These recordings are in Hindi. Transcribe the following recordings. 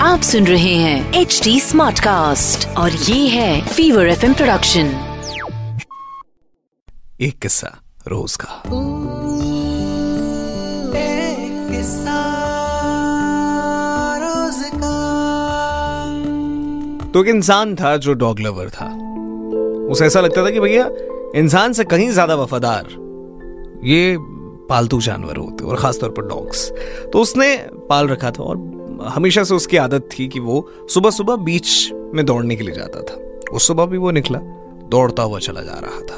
आप सुन रहे हैं एच डी स्मार्ट कास्ट और ये है फीवर एफ़ प्रोडक्शन एक किस्सा रोज का। तो एक इंसान था जो डॉग लवर था। उसे ऐसा लगता था कि भैया इंसान से कहीं ज़्यादा वफादार। ये पालतू जानवर होते और खासतौर पर डॉग्स तो उसने पाल रखा था, और हमेशा से उसकी आदत थी कि वो सुबह सुबह बीच में दौड़ने के लिए जाता था। उस सुबह भी वो निकला, दौड़ता हुआ चला जा रहा था।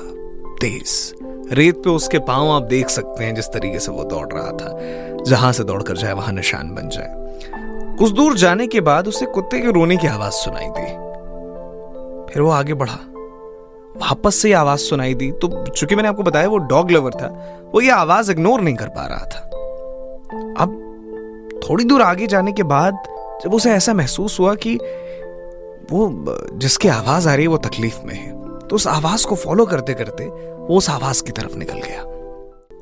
तेज। रेत पे उसके पाँव आप देख सकते हैं जिस तरीके से वो दौड़ रहा था। जहाँ से दौड़कर जाए, वहाँ निशान बन जाए। कुछ दूर जाने के बाद उसे कुत्ते के रोने की आवाज़ सुनाई दी। फिर वो आगे बढ़ा। वापस से आवाज़ सुनाई दी। तो चूँकि मैंने आपको बताया वो डॉग लवर था, वो ये आवाज़ इग्नोर नहीं कर पा रहा था। अब थोड़ी दूर आगे जाने के बाद जब उसे ऐसा महसूस हुआ कि वो, जिसकी आवाज़ आ रही है वो तकलीफ़ में है तो उस आवाज़ को फॉलो करते करते वो उस आवाज़ की तरफ़ निकल गया।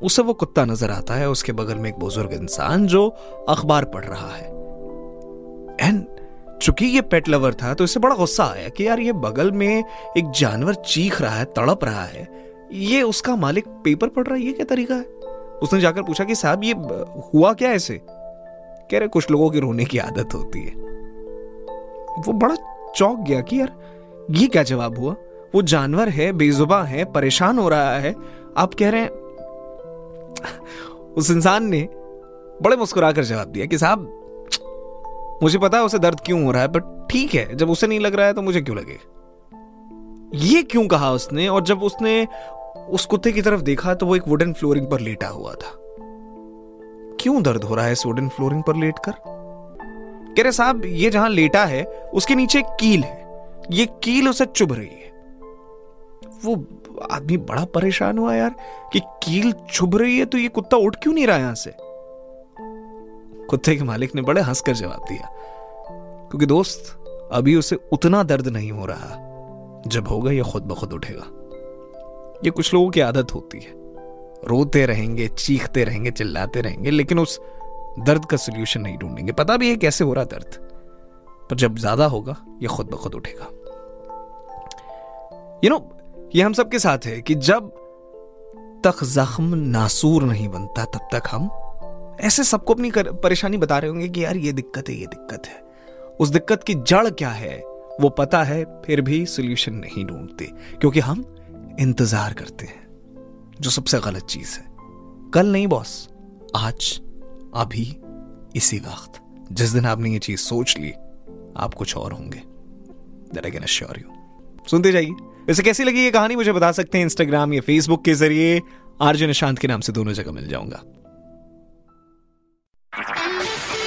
उसे वो कुत्ता नज़र आता है, उसके बगल में एक बुज़ुर्ग इंसान जो अखबार पढ़ रहा है। चूँकि ये पेट लवर था तो इसे बड़ा गुस्सा आया कि यार ये बगल में एक जानवर चीख रहा है, तड़प रहा है। ये उसका मालिक पेपर पढ़ रहा है, ये क्या तरीका है? उसने जाकर पूछा कि साहब, ये, हुआ क्या ऐसे? कह रहे, कुछ लोगों की रोने की आदत होती है। वो बड़ा चौक गया कि यार, ये क्या जवाब हुआ? वो जानवर है, बेजुबा है, परेशान हो रहा है। आप कह रहे हैं, उस इंसान ने बड़े मुस्कुराकर जवाब दिया कि साहब मुझे पता है उसे दर्द क्यों हो रहा है बट ठीक है, जब उसे नहीं लग रहा है तो मुझे क्यों लगे? ये क्यों कहा उसने? और जब उसने उस कुत्ते की तरफ़ देखा तो वो एक वुडन फ्लोरिंग पर लेटा हुआ था। क्यों दर्द हो रहा है इस वुडन फ्लोरिंग पर लेटकर? कह रहे, साहब, ये जहाँ लेटा है, उसके नीचे कील है। ये कील उसे चुभ रही है। वो आदमी बड़ा परेशान हुआ यार, कि कील चुभ रही है तो ये कुत्ता उठ क्यों नहीं रहा यहाँ से? कुत्ते के मालिक ने बड़े हंसकर जवाब दिया, क्योंकि दोस्त, अभी उसे उतना दर्द नहीं हो रहा, जब होगा यह खुद ब खुद उठेगा। ये कुछ लोगों की आदत होती है। रोते रहेंगे, चीखते रहेंगे, चिल्लाते रहेंगे, लेकिन उस दर्द का सोल्यूशन नहीं ढूंढेंगे। पता भी है कैसे हो रहा दर्द, पर जब ज़्यादा होगा, ये खुद ब खुद उठेगा। यू नो ये हम सबके साथ है कि जब तक जख्म नासूर नहीं बनता, तब तक हम ऐसे सबको अपनी परेशानी बता रहे होंगे कि यार ये दिक्कत है, ये दिक्कत है। उस दिक्कत की जड़ क्या है, वो पता है, फिर भी सोल्यूशन नहीं ढूंढते, क्योंकि हम इंतज़ार करते हैं, जो सबसे गलत चीज़ है। कल नहीं बॉस आज, अभी, इसी वक्त। जिस दिन आपने ये चीज़ सोच ली, आप कुछ और होंगे। यू सुनते जाइए। वैसे कैसी लगी ये कहानी? मुझे बता सकते हैं इंस्टाग्राम या फेसबुक के ज़रिए। आरजे निशांत के नाम से दोनों जगह मिल जाऊँगा।